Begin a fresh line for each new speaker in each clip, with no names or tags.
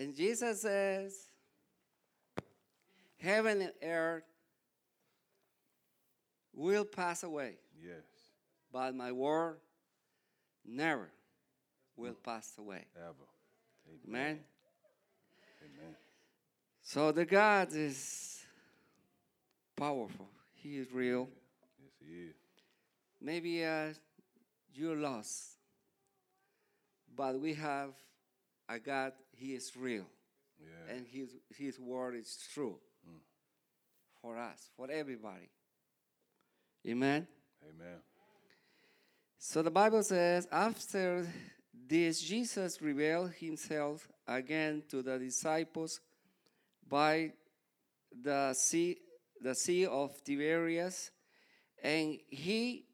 And Jesus says, Heaven and earth will pass away,
Yes.
but my word never will pass away.
Ever.
Amen.
Amen.
So the God is powerful. He is real.
Yes, he is.
Maybe uh, you're lost, but we have God. He is real,
Yeah.
and His His word is true hmm. for us, for everybody. Amen.
Amen.
So the Bible says, after this, Jesus revealed himself again to the disciples by the sea, the sea of Tiberias, and he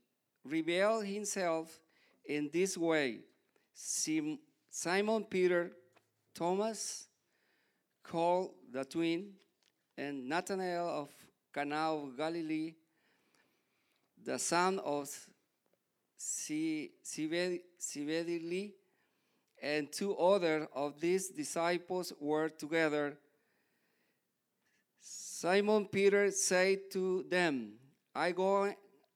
revealed himself in this way: Sim- Simon Peter, Thomas, called the twin, and Nathanael of Cana of Galilee, the son of Zebedee, and two other of these disciples were together. Simon Peter said to them, I, go,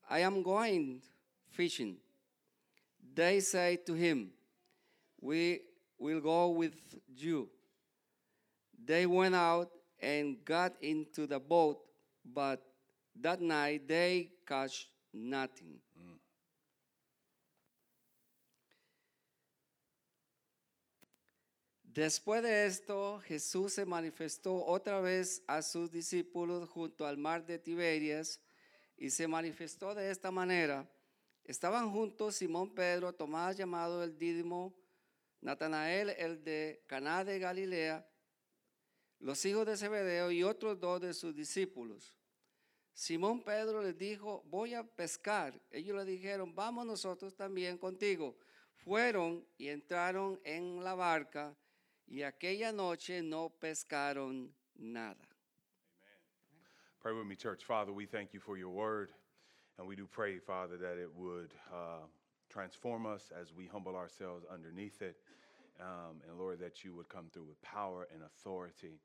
I am going fishing. They said to him, We will go with you. They went out and got into the boat, but that night they caught nothing. Después de esto, Jesús se manifestó otra vez a sus discípulos junto al mar de Tiberias y se manifestó de esta manera. Estaban juntos Simón Pedro, Tomás llamado el Dídimo, Natanael el de Caná de Galilea, los hijos de Zebedeo y otros dos de sus discípulos. Simón Pedro les dijo, voy a pescar. Ellos le dijeron, vamos nosotros también contigo. Fueron y entraron en la barca y aquella noche no pescaron nada.
Pray with me, church. Father, we thank you for your word. And we do pray, Father, that it would uh, transform us as we humble ourselves underneath it. Um, and Lord, that you would come through with power and authority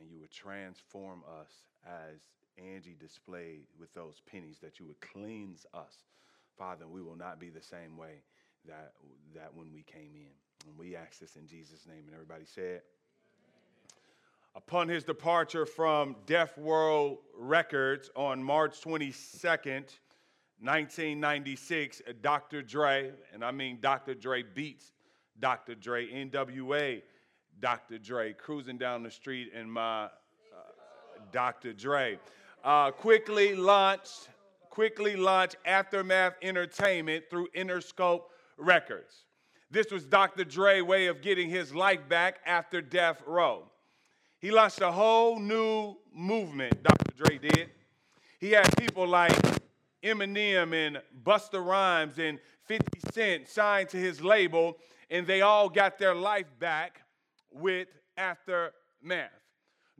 and you would transform us as Angie displayed with those pennies, that you would cleanse us. Father, we will not be the same way that, that when we came in. And we ask this in Jesus' name. And everybody said, Upon his departure from Death Row Records on March 22nd, 1996, Dr. Dre, and I mean Dr. Dre Beats, Dr. Dre, NWA, Dr. Dre, cruising down the street in my uh, Dr. Dre, uh, quickly launched, quickly launched Aftermath Entertainment through Interscope Records. This was Dr. Dre' way of getting his life back after death row. He launched a whole new movement, Dr. Dre did. He had people like Eminem and Busta Rhymes and 50 Cent signed to his label, and they all got their life back with Aftermath.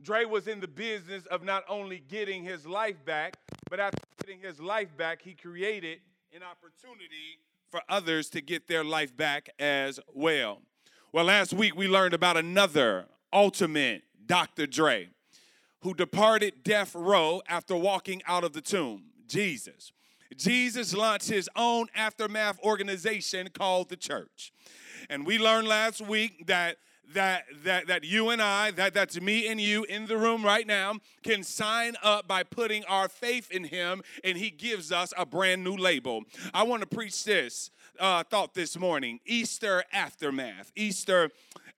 Dre was in the business of not only getting his life back, but after getting his life back, he created an opportunity for others to get their life back as well. Well, last week we learned about another ultimate Dr. Dre who departed death row after walking out of the tomb Jesus. Jesus launched his own aftermath organization called the church. And we learned last week that that that that you and I, that that's me and you in the room right now, can sign up by putting our faith in him and he gives us a brand new label. I want to preach this uh, thought this morning Easter aftermath. Easter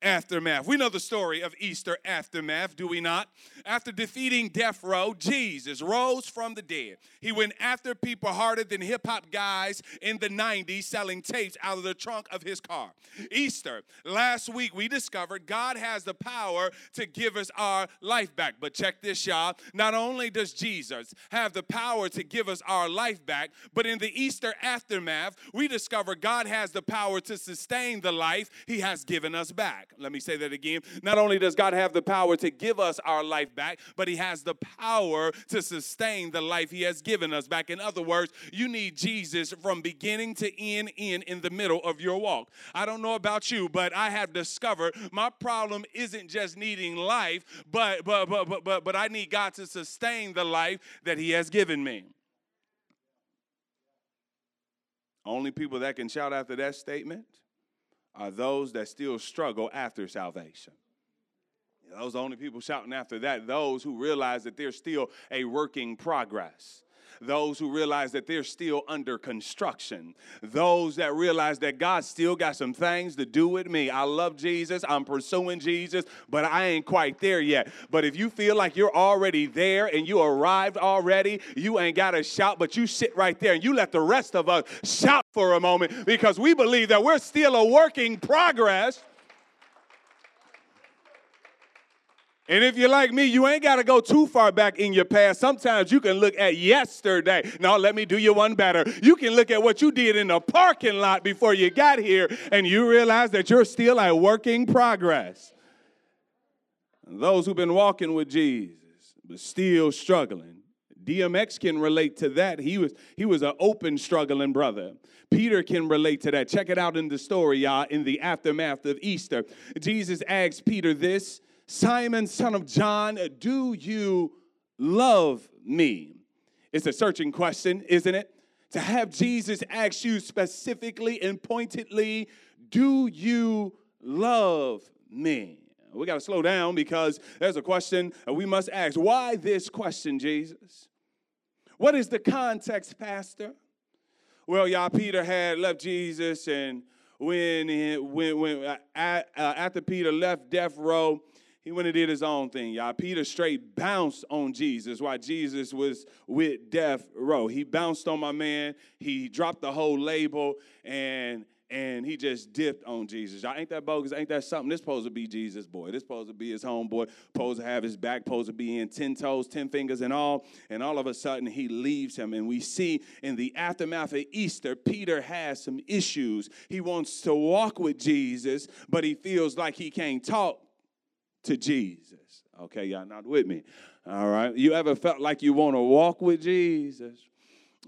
aftermath. We know the story of Easter aftermath, do we not? After defeating death row, Jesus rose from the dead. He went after people harder than hip hop guys in the 90s selling tapes out of the trunk of his car. Easter, last week we discovered God has the power to give us our life back. But check this, y'all. Not only does Jesus have the power to give us our life back, but in the Easter aftermath, we discover God has the power to sustain the life He has given us back. Let me say that again. Not only does God have the power to give us our life back, but He has the power to sustain the life He has given us back. In other words, you need Jesus from beginning to end, in in the middle of your walk. I don't know about you, but I have discovered my problem isn't just needing life, but but but but but, but I need God to sustain the life that He has given me. Only people that can shout after that statement are those that still struggle after salvation. Those are the only people shouting after that, those who realize that there's still a working progress those who realize that they're still under construction, those that realize that God still got some things to do with me. I love Jesus, I'm pursuing Jesus, but I ain't quite there yet. But if you feel like you're already there and you arrived already, you ain't got to shout, but you sit right there and you let the rest of us shout for a moment because we believe that we're still a working progress. And if you're like me, you ain't got to go too far back in your past. Sometimes you can look at yesterday. Now, let me do you one better. You can look at what you did in the parking lot before you got here, and you realize that you're still a working progress. And those who've been walking with Jesus, but still struggling. DMX can relate to that. He was he was an open struggling brother. Peter can relate to that. Check it out in the story, y'all, in the aftermath of Easter. Jesus asks Peter this Simon, son of John, do you love me? It's a searching question, isn't it? To have Jesus ask you specifically and pointedly, do you love me? We got to slow down because there's a question we must ask. Why this question, Jesus? What is the context, Pastor? Well, y'all, Peter had left Jesus, and when, when, when uh, uh, after Peter left death row, he went and did his own thing, y'all. Peter straight bounced on Jesus while Jesus was with death row. He bounced on my man. He dropped the whole label and and he just dipped on Jesus. Y'all ain't that bogus? Ain't that something? This supposed to be Jesus' boy. This supposed to be his homeboy. Supposed to have his back. Supposed to be in ten toes, ten fingers, and all. And all of a sudden, he leaves him. And we see in the aftermath of Easter, Peter has some issues. He wants to walk with Jesus, but he feels like he can't talk to Jesus. Okay, y'all not with me. All right. You ever felt like you want to walk with Jesus,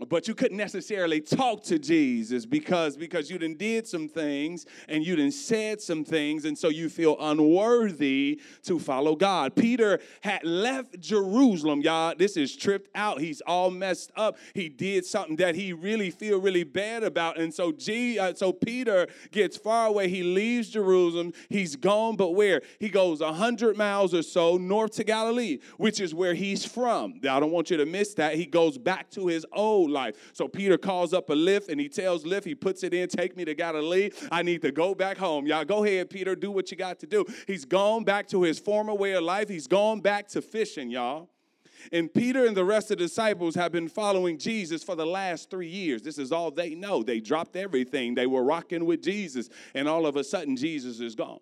but you couldn't necessarily talk to Jesus because because you done did some things and you done said some things and so you feel unworthy to follow God. Peter had left Jerusalem, y'all. This is tripped out. He's all messed up. He did something that he really feel really bad about and so G uh, so Peter gets far away. He leaves Jerusalem. He's gone but where? He goes a 100 miles or so north to Galilee, which is where he's from. I don't want you to miss that. He goes back to his old life. So Peter calls up a Lyft and he tells Lyft, he puts it in, take me to Galilee. I need to go back home. Y'all go ahead, Peter, do what you got to do. He's gone back to his former way of life. He's gone back to fishing, y'all. And Peter and the rest of the disciples have been following Jesus for the last three years. This is all they know. They dropped everything. They were rocking with Jesus, and all of a sudden, Jesus is gone.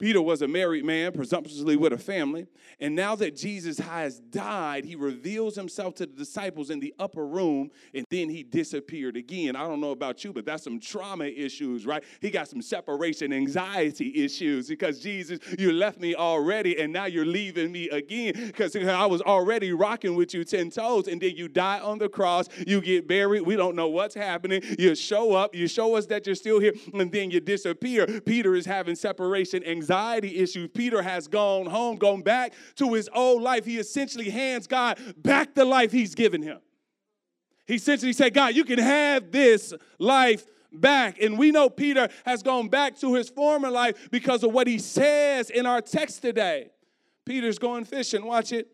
Peter was a married man, presumptuously with a family. And now that Jesus has died, he reveals himself to the disciples in the upper room and then he disappeared again. I don't know about you, but that's some trauma issues, right? He got some separation anxiety issues because Jesus, you left me already and now you're leaving me again because I was already rocking with you 10 toes and then you die on the cross, you get buried. We don't know what's happening. You show up, you show us that you're still here, and then you disappear. Peter is having separation anxiety anxiety issues. Peter has gone home, gone back to his old life. He essentially hands God back the life he's given him. He essentially said, God, you can have this life back. And we know Peter has gone back to his former life because of what he says in our text today. Peter's going fishing. Watch it.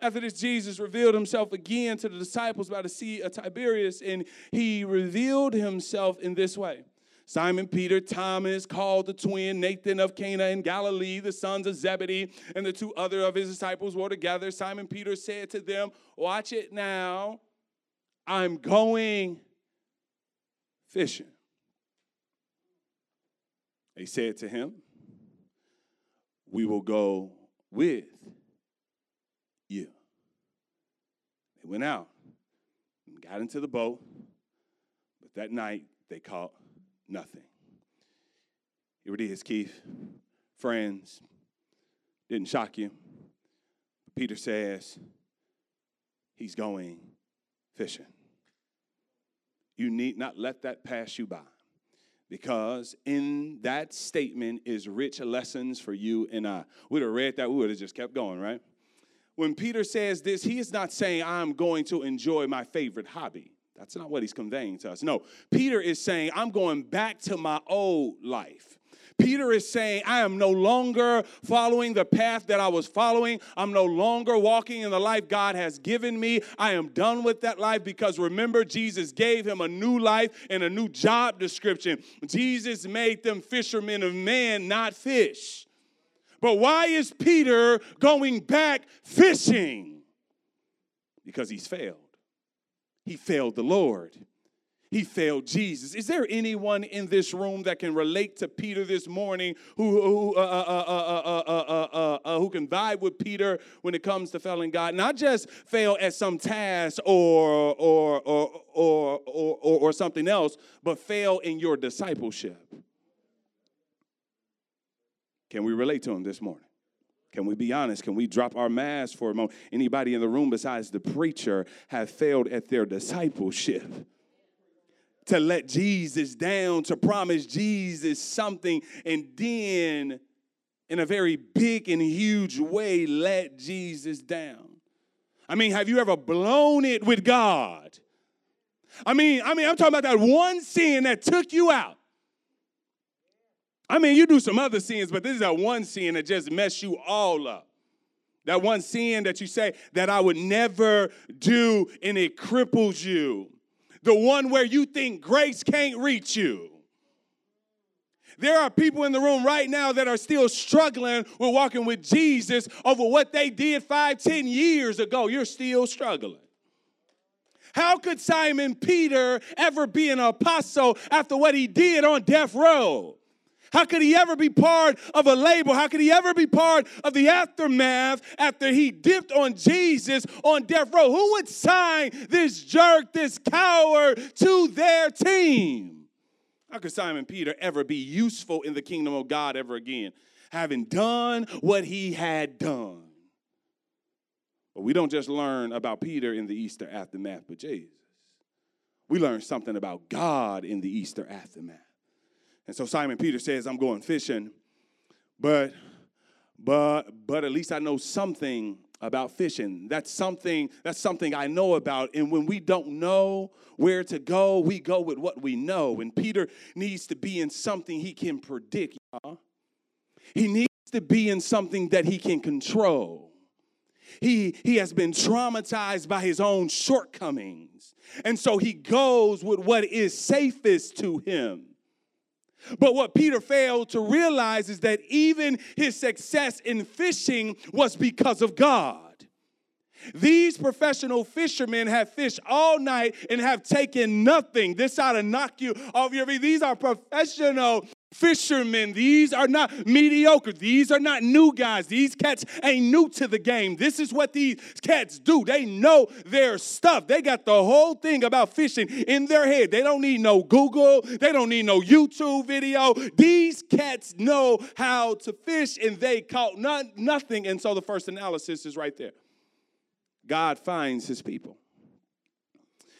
After this, Jesus revealed himself again to the disciples by the Sea of Tiberias, and he revealed himself in this way. Simon Peter, Thomas, called the twin, Nathan of Cana in Galilee, the sons of Zebedee, and the two other of his disciples were together. Simon Peter said to them, Watch it now. I'm going fishing. They said to him, We will go with you. They went out and got into the boat, but that night they caught nothing. Here it is, Keith. Friends, didn't shock you. Peter says he's going fishing. You need not let that pass you by because in that statement is rich lessons for you and I. We'd have read that, we would have just kept going, right? When Peter says this, he is not saying, I'm going to enjoy my favorite hobby. That's not what he's conveying to us. No, Peter is saying, I'm going back to my old life. Peter is saying, I am no longer following the path that I was following. I'm no longer walking in the life God has given me. I am done with that life because remember, Jesus gave him a new life and a new job description. Jesus made them fishermen of men, not fish. But why is Peter going back fishing? Because he's failed. He failed the Lord he failed Jesus. Is there anyone in this room that can relate to Peter this morning who, who, uh, uh, uh, can vibe with Peter when it comes to failing God? Not just fail at some task or, or, or, or, or, or, or something else, but fail in your discipleship. Can we relate to him this morning? Can we be honest? Can we drop our mask for a moment? Anybody in the room besides the preacher have failed at their discipleship? to let Jesus down, to promise Jesus something, and then in a very big and huge way let Jesus down. I mean, have you ever blown it with God? I mean, I mean, I'm talking about that one sin that took you out. I mean, you do some other sins, but this is that one sin that just messed you all up. That one sin that you say that I would never do and it cripples you the one where you think grace can't reach you. There are people in the room right now that are still struggling with walking with Jesus over what they did five, ten years ago. You're still struggling. How could Simon Peter ever be an apostle after what he did on death row? How could he ever be part of a label? How could he ever be part of the aftermath after he dipped on Jesus on death row? Who would sign this jerk, this coward to their team? How could Simon Peter ever be useful in the kingdom of God ever again, having done what he had done? But we don't just learn about Peter in the Easter aftermath, but Jesus. We learn something about God in the Easter aftermath. And so Simon Peter says, I'm going fishing, but but but at least I know something about fishing. That's something that's something I know about. And when we don't know where to go, we go with what we know. And Peter needs to be in something he can predict. Y'all. He needs to be in something that he can control. He, he has been traumatized by his own shortcomings. And so he goes with what is safest to him. But what Peter failed to realize is that even his success in fishing was because of God. These professional fishermen have fished all night and have taken nothing. This ought to knock you off your feet. These are professional fishermen. These are not mediocre. These are not new guys. These cats ain't new to the game. This is what these cats do. They know their stuff. They got the whole thing about fishing in their head. They don't need no Google. They don't need no YouTube video. These cats know how to fish and they caught not, nothing. And so the first analysis is right there. God finds his people.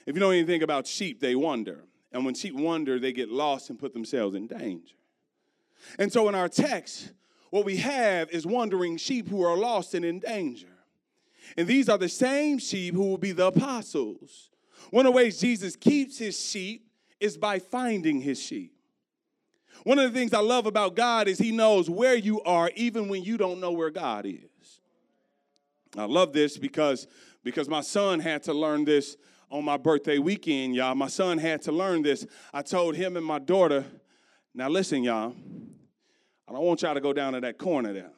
If you know anything about sheep, they wander. And when sheep wander, they get lost and put themselves in danger. And so in our text, what we have is wandering sheep who are lost and in danger. And these are the same sheep who will be the apostles. One of the ways Jesus keeps his sheep is by finding his sheep. One of the things I love about God is he knows where you are even when you don't know where God is. I love this because because my son had to learn this on my birthday weekend, y'all. My son had to learn this. I told him and my daughter, now listen, y'all. I don't want y'all to go down to that corner there.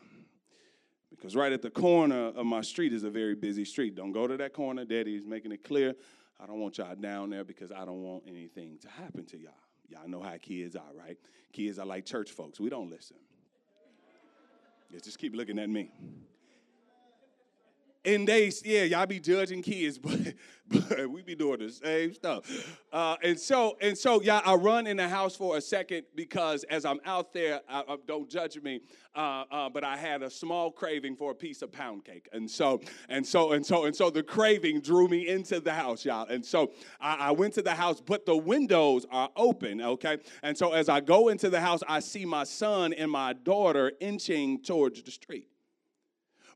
Because right at the corner of my street is a very busy street. Don't go to that corner. Daddy's making it clear. I don't want y'all down there because I don't want anything to happen to y'all. Y'all know how kids are, right? Kids are like church folks. We don't listen. Just keep looking at me. And they, yeah, y'all be judging kids, but, but we be doing the same stuff. Uh, and so, and so, yeah, I run in the house for a second because as I'm out there, I, I, don't judge me, uh, uh, but I had a small craving for a piece of pound cake, and so, and so, and so, and so, the craving drew me into the house, y'all. And so, I, I went to the house, but the windows are open, okay. And so, as I go into the house, I see my son and my daughter inching towards the street.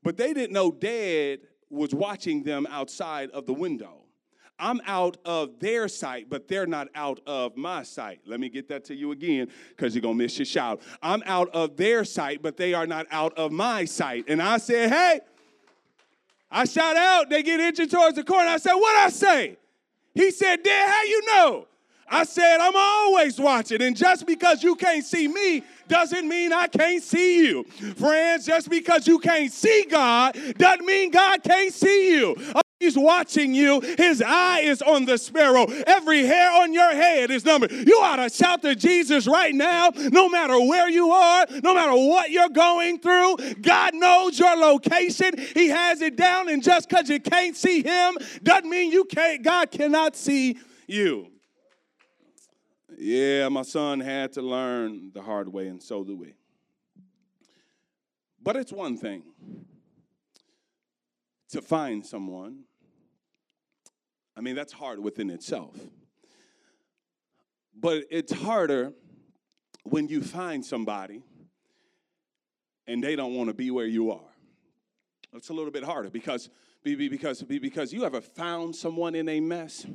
But they didn't know dad was watching them outside of the window. I'm out of their sight, but they're not out of my sight. Let me get that to you again because you're going to miss your shout. I'm out of their sight, but they are not out of my sight. And I said, hey, I shout out, they get inching towards the corner. I said, what I say? He said, Dad, how you know? I said, I'm always watching. And just because you can't see me doesn't mean I can't see you. Friends, just because you can't see God doesn't mean God can't see you. Oh, he's watching you. His eye is on the sparrow. Every hair on your head is numbered. You ought to shout to Jesus right now, no matter where you are, no matter what you're going through. God knows your location. He has it down, and just because you can't see him doesn't mean you can't, God cannot see you. Yeah, my son had to learn the hard way, and so do we. But it's one thing to find someone. I mean, that's hard within itself. But it's harder when you find somebody and they don't want to be where you are. It's a little bit harder because, because, because you ever found someone in a mess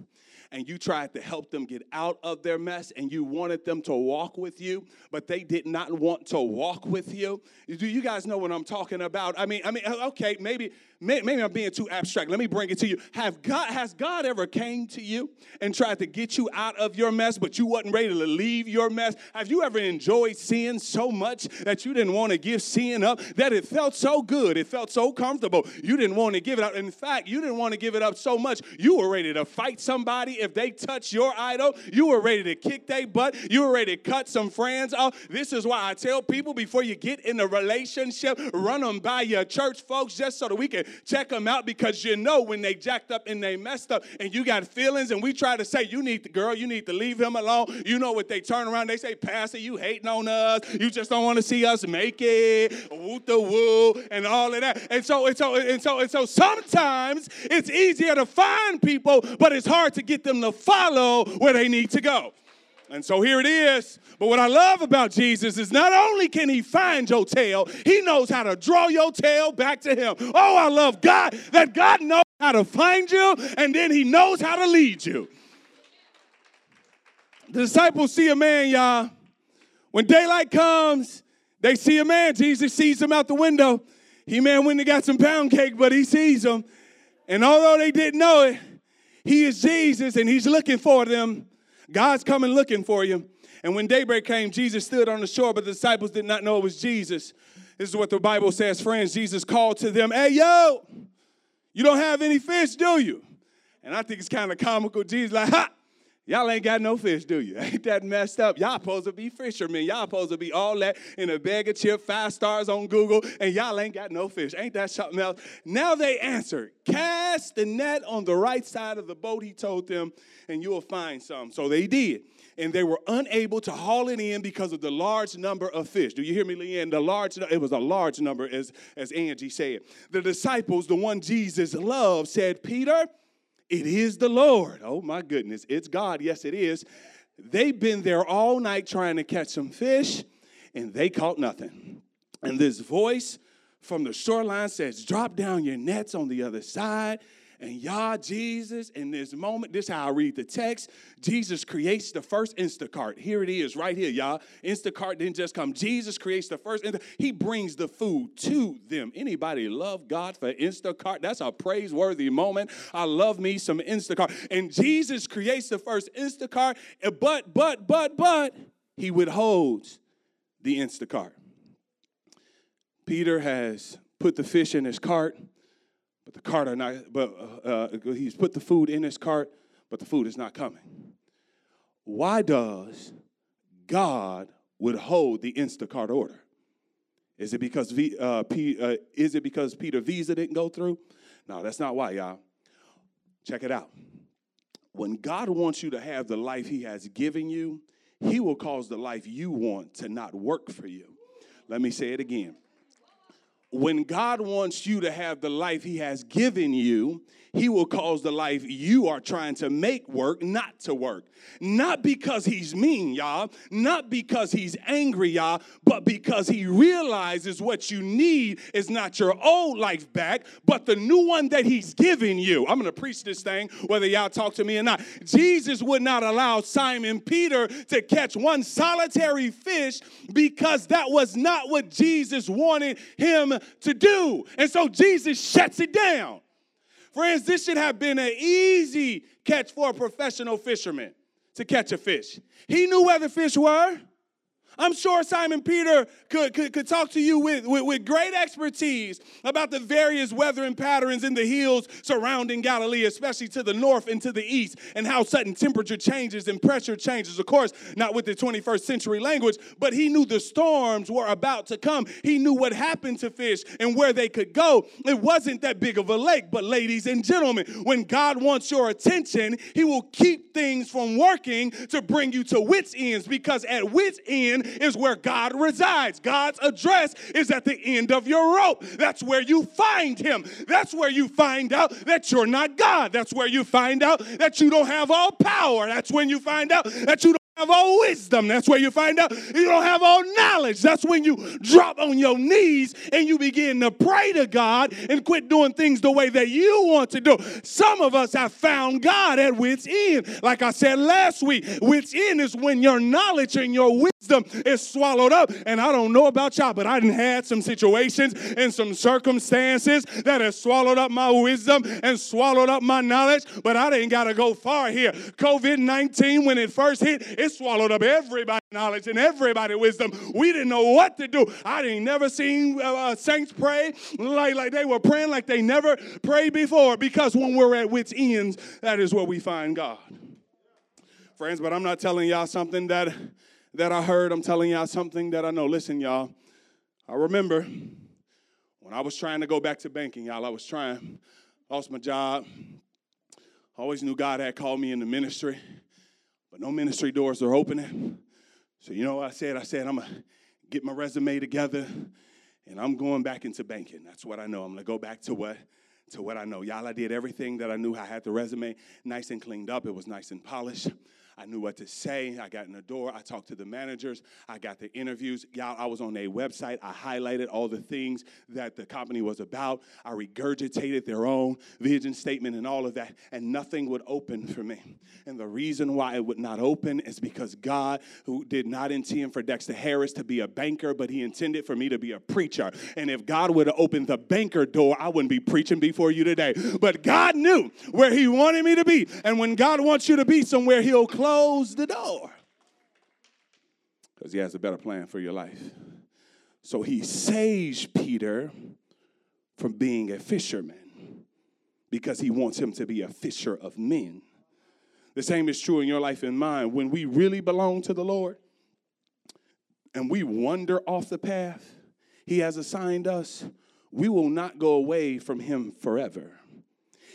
and you tried to help them get out of their mess and you wanted them to walk with you, but they did not want to walk with you. Do you guys know what I'm talking about? I mean, I mean, uh, okay, maybe maybe I'm being too abstract. Let me bring it to you. Have God has God ever came to you and tried to get you out of your mess, but you wasn't ready to leave your mess? Have you ever enjoyed sin so much that you didn't want to give sin up? That it felt so good, it felt so comfortable, you didn't want to give it up. In fact, you didn't want to give it up so much, you were ready to fight somebody if they touch your idol. You were ready to kick their butt. You were ready to cut some friends off. This is why I tell people before you get in a relationship, run them by your church folks just so that we can check them out because you know when they jacked up and they messed up and you got feelings and we try to say, you need the girl, you need to leave him alone. You know what they turn around, they say, Pastor, you hating on us. You just don't want to see us make it. Woo the woo and all of that. And so, and so, and so, and so sometimes it's easier to find people, but it's hard to get them to follow where they need to go. And so here it is. But what I love about Jesus is not only can he find your tail, he knows how to draw your tail back to him. Oh, I love God that God knows how to find you and then he knows how to lead you. The disciples see a man, y'all. When daylight comes, they see a man. Jesus sees him out the window. He man went and got some pound cake, but he sees him. And although they didn't know it, he is Jesus and he's looking for them. God's coming looking for you. And when daybreak came, Jesus stood on the shore, but the disciples did not know it was Jesus. This is what the Bible says, friends. Jesus called to them, Hey, yo, you don't have any fish, do you? And I think it's kind of comical. Jesus, like, ha, Y'all ain't got no fish, do you? Ain't that messed up? Y'all supposed to be fishermen. Y'all supposed to be all that in a bag of chips, five stars on Google, and y'all ain't got no fish. Ain't that something else? Now they answered, Cast the net on the right side of the boat, he told them, and you will find some. So they did. And they were unable to haul it in because of the large number of fish. Do you hear me, Leanne? The large, it was a large number, as, as Angie said. The disciples, the one Jesus loved, said, Peter, it is the Lord. Oh my goodness, it's God. Yes, it is. They've been there all night trying to catch some fish, and they caught nothing. And this voice from the shoreline says, Drop down your nets on the other side. And Yah, Jesus, in this moment, this is how I read the text. Jesus creates the first Instacart. Here it is, right here, y'all. Instacart didn't just come. Jesus creates the first. He brings the food to them. Anybody love God for Instacart? That's a praiseworthy moment. I love me some Instacart. And Jesus creates the first Instacart, eh, but, but, but, but, he withholds the Instacart. Peter has put the fish in his cart the cart are not, but uh, uh, he's put the food in his cart, but the food is not coming. Why does God withhold the Instacart order? Is it because v, uh, P, uh, is it because Peter visa didn't go through? No, that's not why, y'all. Check it out. When God wants you to have the life He has given you, He will cause the life you want to not work for you. Let me say it again. When God wants you to have the life He has given you, He will cause the life you are trying to make work not to work. Not because He's mean, y'all, not because He's angry, y'all, but because He realizes what you need is not your old life back, but the new one that He's giving you. I'm gonna preach this thing whether y'all talk to me or not. Jesus would not allow Simon Peter to catch one solitary fish because that was not what Jesus wanted him to do. And so Jesus shuts it down. Friends, this should have been an easy catch for a professional fisherman to catch a fish. He knew where the fish were. I'm sure Simon Peter could, could, could talk to you with, with, with, great expertise about the various weathering patterns in the hills surrounding Galilee, especially to the north and to the east, and how sudden temperature changes and pressure changes. Of course, not with the 21st century language, but he knew the storms were about to come. He knew what happened to fish and where they could go. It wasn't that big of a lake, but ladies and gentlemen, when God wants your attention, he will keep things from working to bring you to wits' ends because at wits' end, is where God resides. God's address is at the end of your rope. That's where you find Him. That's where you find out that you're not God. That's where you find out that you don't have all power. That's when you find out that you don't have all wisdom. That's where you find out you don't have all knowledge. That's when you drop on your knees and you begin to pray to God and quit doing things the way that you want to do. Some of us have found God at wit's end. Like I said last week, wit's end is when your knowledge and your wisdom is swallowed up. And I don't know about y'all, but I didn't had some situations and some circumstances that have swallowed up my wisdom and swallowed up my knowledge, but I didn't got to go far here. COVID 19, when it first hit, it swallowed up everybody knowledge and everybody wisdom. We didn't know what to do. I didn't never seen uh, uh, saints pray like, like they were praying like they never prayed before because when we're at wit's ends, that is where we find God. Friends, but I'm not telling y'all something that that I heard. I'm telling y'all something that I know. Listen, y'all. I remember when I was trying to go back to banking, y'all. I was trying, lost my job. Always knew God had called me in the ministry but no ministry doors are opening. So, you know what I said? I said, I'm going to get my resume together and I'm going back into banking. That's what I know. I'm going to go back to what to what I know. Y'all, I did everything that I knew. I had the resume nice and cleaned up. It was nice and polished. I knew what to say. I got in the door. I talked to the managers. I got the interviews. Y'all, I was on a website. I highlighted all the things that the company was about. I regurgitated their own vision statement and all of that, and nothing would open for me. And the reason why it would not open is because God, who did not intend for Dexter Harris to be a banker, but he intended for me to be a preacher. And if God would have opened the banker door, I wouldn't be preaching before you today. But God knew where he wanted me to be. And when God wants you to be somewhere, he'll close close the door because he has a better plan for your life. So he saves Peter from being a fisherman because he wants him to be a fisher of men. The same is true in your life and mine. When we really belong to the Lord and we wander off the path he has assigned us, we will not go away from him forever.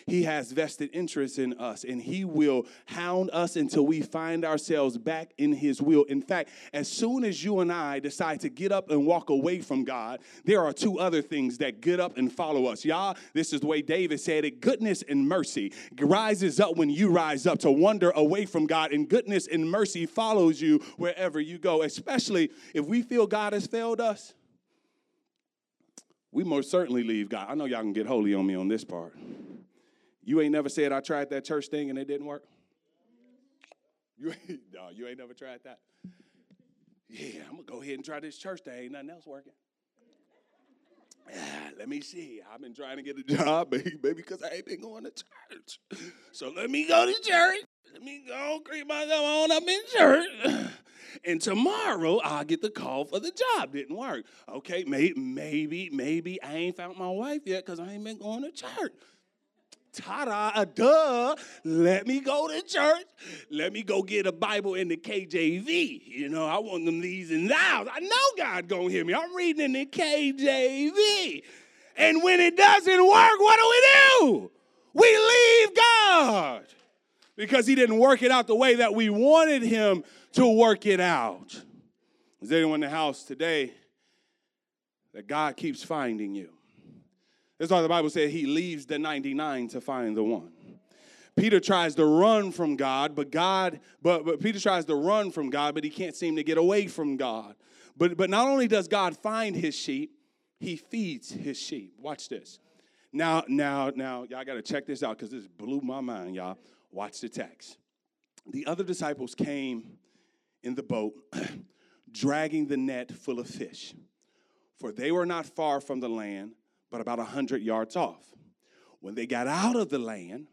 He has vested interest in us, and He will hound us until we find ourselves back in His will. In fact, as soon as you and I decide to get up and walk away from God, there are two other things that get up and follow us. Y'all, this is the way David said it goodness and mercy rises up when you rise up to wander away from God, and goodness and mercy follows you wherever you go, especially if we feel God has failed us we most certainly leave God. I know y'all can get holy on me on this part. You ain't never said I tried that church thing and it didn't work? You ain't, no, you ain't never tried that? Yeah, I'm gonna go ahead and try this church thing. Ain't nothing else working. Ah, let me see. I've been trying to get a job, baby, because I ain't been going to church. So let me go to church. Let me go creep myself on up in church. And tomorrow I'll get the call for the job. Didn't work. Okay, maybe, maybe, maybe I ain't found my wife yet because I ain't been going to church. Ta-da, a duh. Let me go to church. Let me go get a Bible in the KJV. You know, I want them these and thous. I know God gonna hear me. I'm reading in the KJV. And when it doesn't work, what do we do? We leave God because he didn't work it out the way that we wanted him to work it out. Is anyone in the house today that God keeps finding you? That's why the Bible said he leaves the 99 to find the one. Peter tries to run from God, but God, but, but Peter tries to run from God, but he can't seem to get away from God. But, but not only does God find his sheep, he feeds his sheep. Watch this. Now, now, now, y'all got to check this out because this blew my mind, y'all. Watch the text. The other disciples came in the boat, dragging the net full of fish, for they were not far from the land, but about a hundred yards off. When they got out of the land,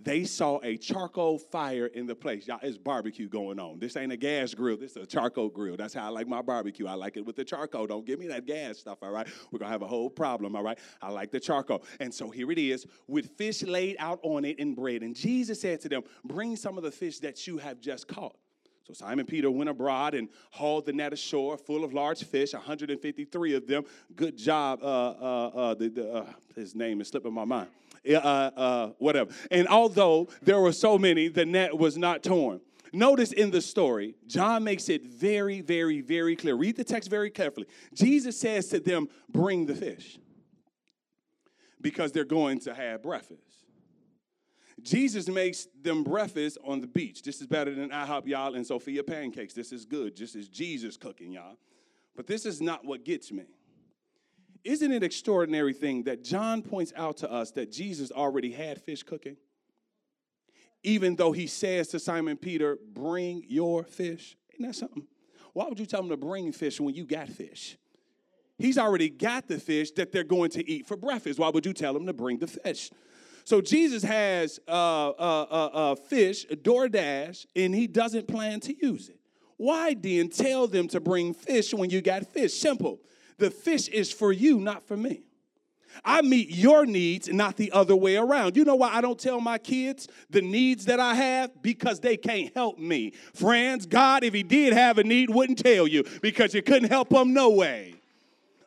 they saw a charcoal fire in the place. Y'all, it's barbecue going on. This ain't a gas grill. This is a charcoal grill. That's how I like my barbecue. I like it with the charcoal. Don't give me that gas stuff, all right? We're to have a whole problem, all right? I like the charcoal. And so here it is with fish laid out on it and bread. And Jesus said to them, Bring some of the fish that you have just caught. So Simon Peter went abroad and hauled the net ashore full of large fish, 153 of them. Good job. Uh, uh, uh, the, the, uh, his name is slipping my mind. Uh, uh, whatever. And although there were so many, the net was not torn. Notice in the story, John makes it very, very, very clear. Read the text very carefully. Jesus says to them, Bring the fish because they're going to have breakfast. Jesus makes them breakfast on the beach. This is better than IHOP, y'all, and Sophia pancakes. This is good. This is Jesus cooking, y'all. But this is not what gets me. Isn't it extraordinary thing that John points out to us that Jesus already had fish cooking? Even though he says to Simon Peter, Bring your fish. Isn't that something? Why would you tell him to bring fish when you got fish? He's already got the fish that they're going to eat for breakfast. Why would you tell him to bring the fish? So Jesus has a uh, uh, uh, uh, fish, a DoorDash, and he doesn't plan to use it. Why then tell them to bring fish when you got fish? Simple. The fish is for you, not for me. I meet your needs, not the other way around. You know why I don't tell my kids the needs that I have? Because they can't help me. Friends, God, if He did have a need, wouldn't tell you because you couldn't help them no way.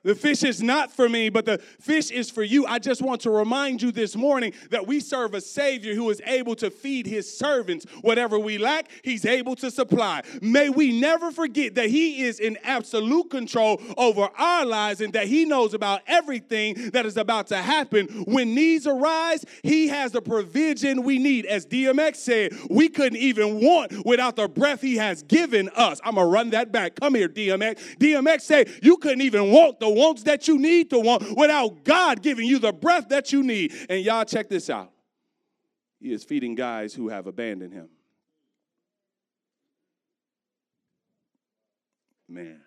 The fish is not for me, but the fish is for you. I just want to remind you this morning that we serve a Savior who is able to feed his servants. Whatever we lack, he's able to supply. May we never forget that he is in absolute control over our lives and that he knows about everything that is about to happen. When needs arise, he has the provision we need. As DMX said, we couldn't even want without the breath he has given us. I'm going to run that back. Come here, DMX. DMX said, you couldn't even want the wants that you need to want without God giving you the breath that you need. And y'all, check this out. He is feeding guys who have abandoned him. Man.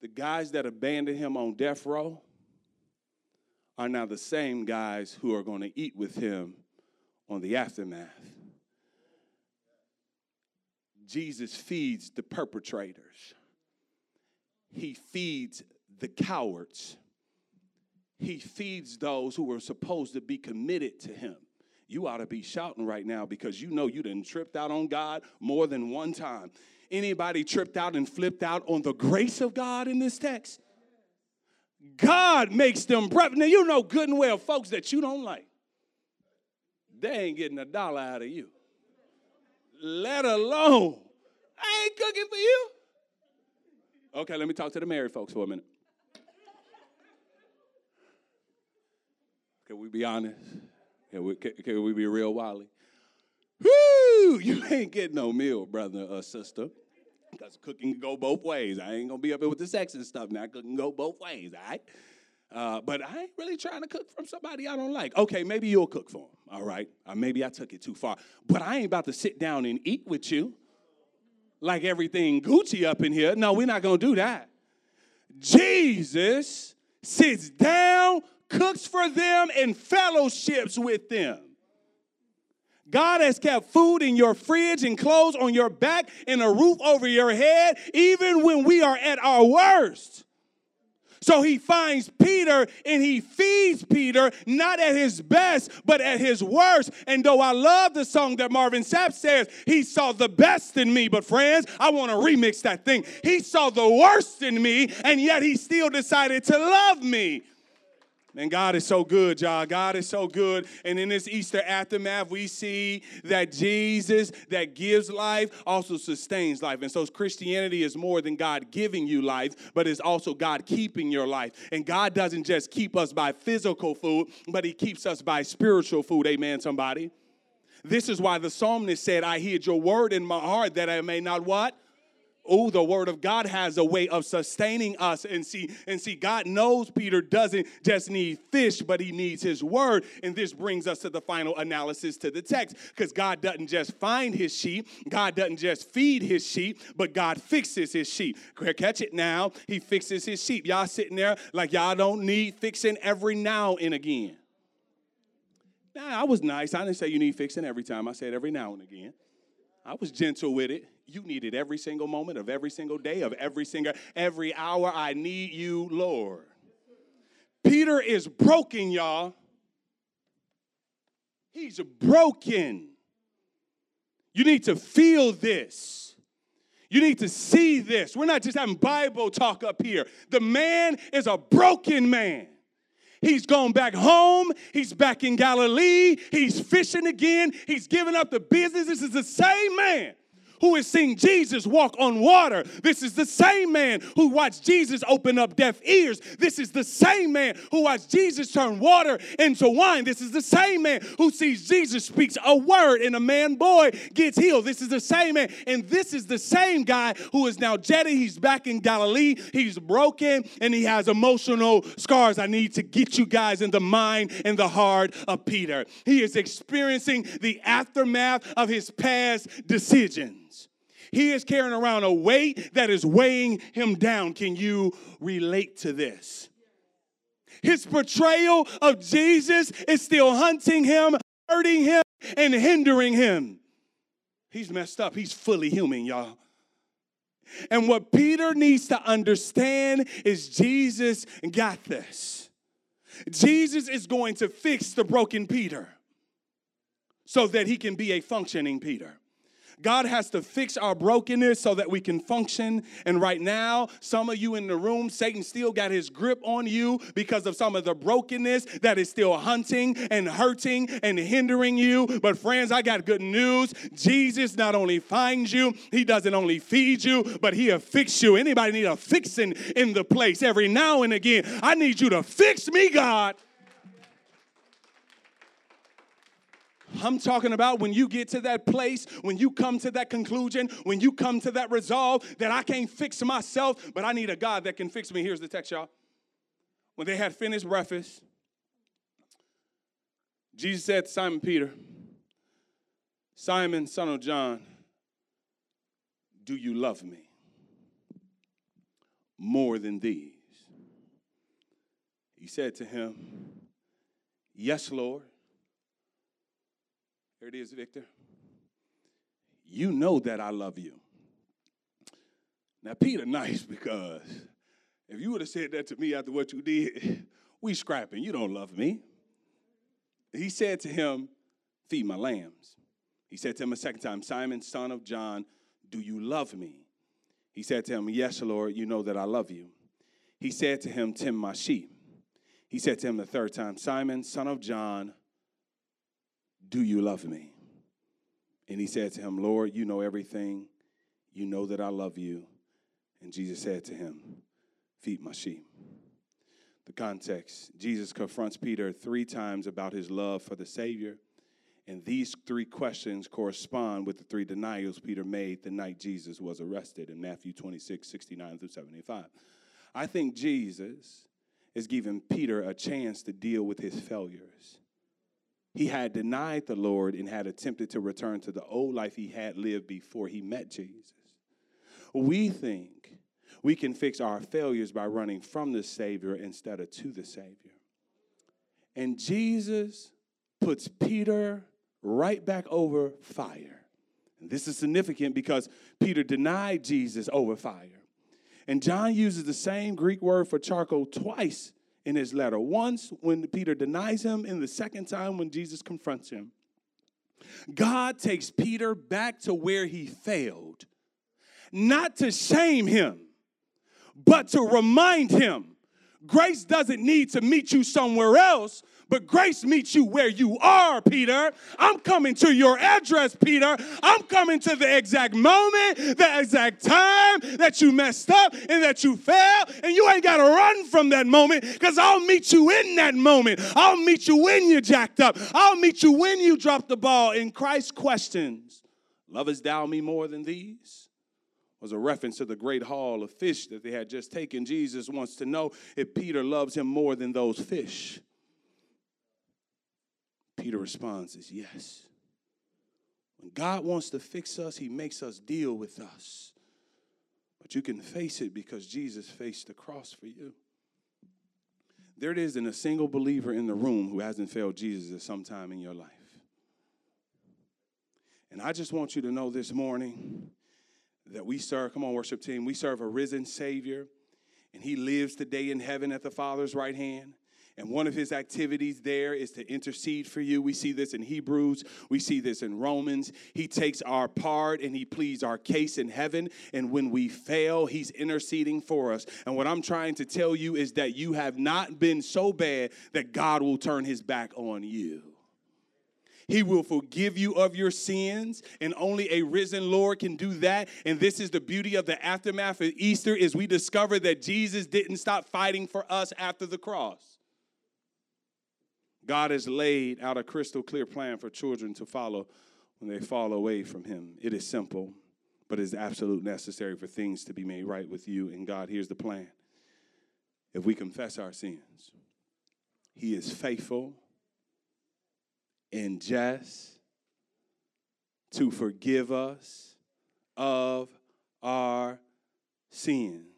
The guys that abandoned him on death row are now the same guys who are going to eat with him on the aftermath. Jesus feeds the perpetrators. He feeds the cowards. He feeds those who are supposed to be committed to him. You ought to be shouting right now because you know you done tripped out on God more than one time. Anybody tripped out and flipped out on the grace of God in this text? God makes them breath. Now you know good and well, folks, that you don't like. They ain't getting a dollar out of you. Let alone, I ain't cooking for you. Okay, let me talk to the married folks for a minute. Can we be honest? Can we, can, can we be real, Wally? Whoo! You ain't getting no meal, brother or sister. Because cooking can go both ways. I ain't gonna be up here with the sex and stuff now. Cooking go both ways, all right? Uh, but I ain't really trying to cook from somebody I don't like. Okay, maybe you'll cook for them, all right? Or maybe I took it too far. But I ain't about to sit down and eat with you like everything Gucci up in here. No, we're not going to do that. Jesus sits down, cooks for them, and fellowships with them. God has kept food in your fridge and clothes on your back and a roof over your head, even when we are at our worst. So he finds Peter and he feeds Peter not at his best, but at his worst. And though I love the song that Marvin Sapp says, he saw the best in me. But friends, I want to remix that thing. He saw the worst in me, and yet he still decided to love me. And God is so good, y'all. God is so good. And in this Easter aftermath, we see that Jesus that gives life also sustains life. And so Christianity is more than God giving you life, but it's also God keeping your life. And God doesn't just keep us by physical food, but He keeps us by spiritual food. Amen, somebody. This is why the psalmist said, I hid your word in my heart that I may not what? Oh, the word of God has a way of sustaining us. And see, and see, God knows Peter doesn't just need fish, but he needs his word. And this brings us to the final analysis to the text. Because God doesn't just find his sheep, God doesn't just feed his sheep, but God fixes his sheep. Catch it now. He fixes his sheep. Y'all sitting there like y'all don't need fixing every now and again. Nah, I was nice. I didn't say you need fixing every time. I said every now and again. I was gentle with it. You need it every single moment of every single day, of every single, every hour. I need you, Lord. Peter is broken, y'all. He's broken. You need to feel this. You need to see this. We're not just having Bible talk up here. The man is a broken man. He's gone back home. He's back in Galilee. He's fishing again. He's giving up the business. This is the same man who has seen Jesus walk on water. This is the same man who watched Jesus open up deaf ears. This is the same man who watched Jesus turn water into wine. This is the same man who sees Jesus speaks a word and a man boy gets healed. This is the same man. And this is the same guy who is now jetted. He's back in Galilee. He's broken and he has emotional scars. I need to get you guys in the mind and the heart of Peter. He is experiencing the aftermath of his past decisions. He is carrying around a weight that is weighing him down. Can you relate to this? His portrayal of Jesus is still hunting him, hurting him, and hindering him. He's messed up. He's fully human, y'all. And what Peter needs to understand is Jesus got this. Jesus is going to fix the broken Peter so that he can be a functioning Peter. God has to fix our brokenness so that we can function. And right now, some of you in the room, Satan still got his grip on you because of some of the brokenness that is still hunting and hurting and hindering you. But friends, I got good news. Jesus not only finds you, he doesn't only feed you, but he'll fix you. Anybody need a fixing in the place every now and again? I need you to fix me, God. I'm talking about when you get to that place, when you come to that conclusion, when you come to that resolve that I can't fix myself, but I need a God that can fix me. Here's the text, y'all. When they had finished breakfast, Jesus said to Simon Peter, Simon, son of John, do you love me more than these? He said to him, Yes, Lord. It is, Victor. You know that I love you. Now, Peter, nice because if you would have said that to me after what you did, we scrapping. You don't love me. He said to him, Feed my lambs. He said to him a second time, Simon, son of John, do you love me? He said to him, Yes, Lord, you know that I love you. He said to him, Tend my sheep. He said to him the third time, Simon, son of John, do you love me? And he said to him, Lord, you know everything. You know that I love you. And Jesus said to him, Feed my sheep. The context Jesus confronts Peter three times about his love for the Savior. And these three questions correspond with the three denials Peter made the night Jesus was arrested in Matthew 26, 69 through 75. I think Jesus is giving Peter a chance to deal with his failures he had denied the Lord and had attempted to return to the old life he had lived before he met Jesus. We think we can fix our failures by running from the Savior instead of to the Savior. And Jesus puts Peter right back over fire. And this is significant because Peter denied Jesus over fire. And John uses the same Greek word for charcoal twice in his letter. Once when Peter denies him, and the second time when Jesus confronts him. God takes Peter back to where he failed, not to shame him, but to remind him grace doesn't need to meet you somewhere else, but grace meets you where you are, Peter. I'm coming to your address, Peter. I'm coming to the exact moment, the exact time that you messed up and that you failed. And you ain't got to run from that moment because I'll meet you in that moment. I'll meet you when you jacked up. I'll meet you when you dropped the ball. In Christ questions, lovest thou me more than these? was a reference to the great haul of fish that they had just taken. Jesus wants to know if Peter loves him more than those fish. Peter responds is yes. When God wants to fix us, he makes us deal with us. But you can face it because Jesus faced the cross for you. There it is in a single believer in the room who hasn't failed Jesus at some time in your life. And I just want you to know this morning that we serve, come on, worship team, we serve a risen Savior, and He lives today in heaven at the Father's right hand. And one of his activities there is to intercede for you. We see this in Hebrews, we see this in Romans. He takes our part and he pleads our case in heaven. And when we fail, he's interceding for us. And what I'm trying to tell you is that you have not been so bad that God will turn his back on you. He will forgive you of your sins, and only a risen Lord can do that. And this is the beauty of the aftermath of Easter is we discover that Jesus didn't stop fighting for us after the cross. God has laid out a crystal clear plan for children to follow when they fall away from Him. It is simple, but it's absolutely necessary for things to be made right with you and God. Here's the plan if we confess our sins, He is faithful and just to forgive us of our sins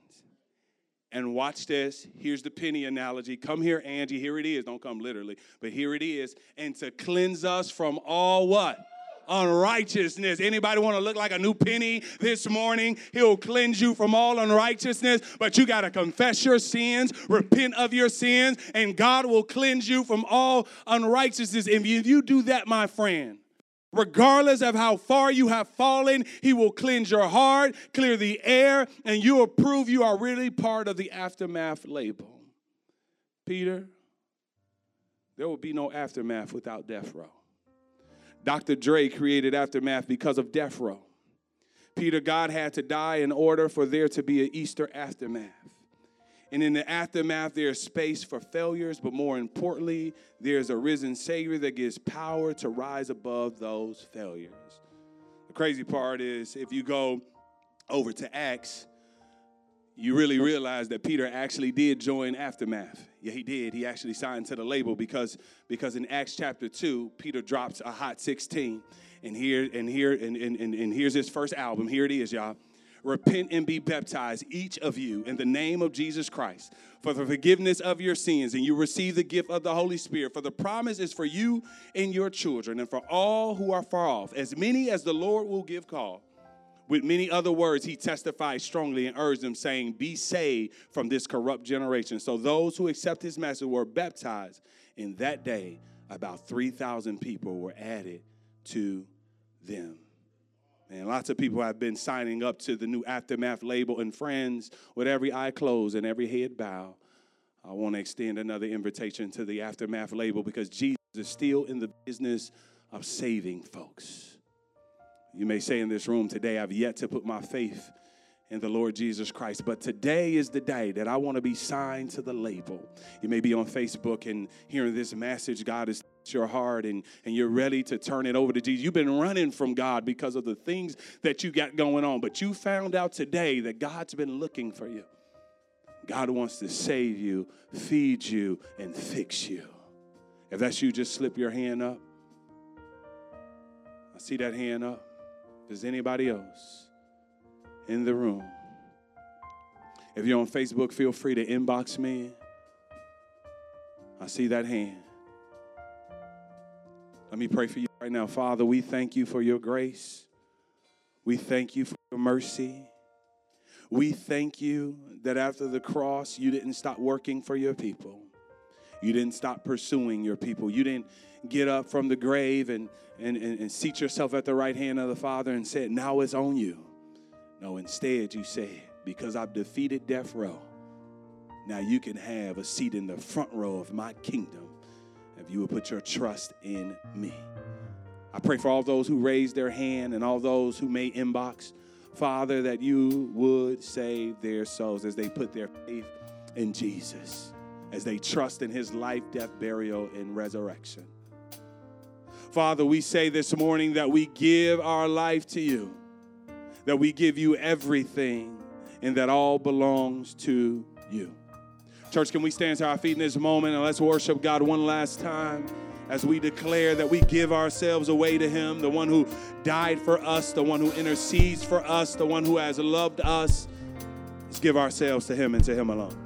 and watch this. Here's the penny analogy. Come here, Angie. Here it is. Don't come literally, but here it is. And to cleanse us from all what? unrighteousness. Anybody want to look like a new penny this morning? He'll cleanse you from all unrighteousness, but you got to confess your sins, repent of your sins, and God will cleanse you from all unrighteousness. If you do that, my friend, Regardless of how far you have fallen, He will cleanse your heart, clear the air, and you will prove you are really part of the aftermath label. Peter, there will be no aftermath without death row. Dr. Dre created aftermath because of death row. Peter, God had to die in order for there to be an Easter aftermath. And in the aftermath, there's space for failures, but more importantly, there's a risen Savior that gives power to rise above those failures. The crazy part is if you go over to Acts, you really realize that Peter actually did join Aftermath. Yeah, he did. He actually signed to the label because, because in Acts chapter 2, Peter drops a hot 16. And here, and here, and, and, and, and here's his first album. Here it is, y'all. Repent and be baptized, each of you, in the name of Jesus Christ, for the forgiveness of your sins, and you receive the gift of the Holy Spirit. For the promise is for you and your children, and for all who are far off, as many as the Lord will give call. With many other words, he testified strongly and urged them, saying, Be saved from this corrupt generation. So those who accept his message were baptized. In that day, about 3,000 people were added to them. And lots of people have been signing up to the new Aftermath label, and friends, with every eye closed and every head bow, I want to extend another invitation to the Aftermath label because Jesus is still in the business of saving folks. You may say in this room today, I've yet to put my faith in the Lord Jesus Christ. But today is the day that I want to be signed to the label. You may be on Facebook and hearing this message. God is your heart and, and you're ready to turn it over to Jesus. You've been running from God because of the things that you got going on, but you found out today that God's been looking for you. God wants to save you, feed you, and fix you. If that's you, just slip your hand up. I see that hand up. Does anybody else in the room? If you're on Facebook, feel free to inbox me. I see that hand. Let me pray for you right now. Father, we thank you for your grace. We thank you for your mercy. We thank you that after the cross, you didn't stop working for your people. You didn't stop pursuing your people. You didn't get up from the grave and, and, and, and seat yourself at the right hand of the Father and said, Now it's on you. No, instead, you said, Because I've defeated death row, now you can have a seat in the front row of my kingdom if you would put your trust in me. I pray for all those who raised their hand and all those who may inbox, Father, that you would save their souls as they put their faith in Jesus, as they trust in his life, death, burial, and resurrection. Father, we say this morning that we give our life to you, that we give you everything, and that all belongs to you. Church, can we stand to our feet in this moment and let's worship God one last time as we declare that we give ourselves away to Him, the one who died for us, the one who intercedes for us, the one who has loved us. Let's give ourselves to Him and to Him alone.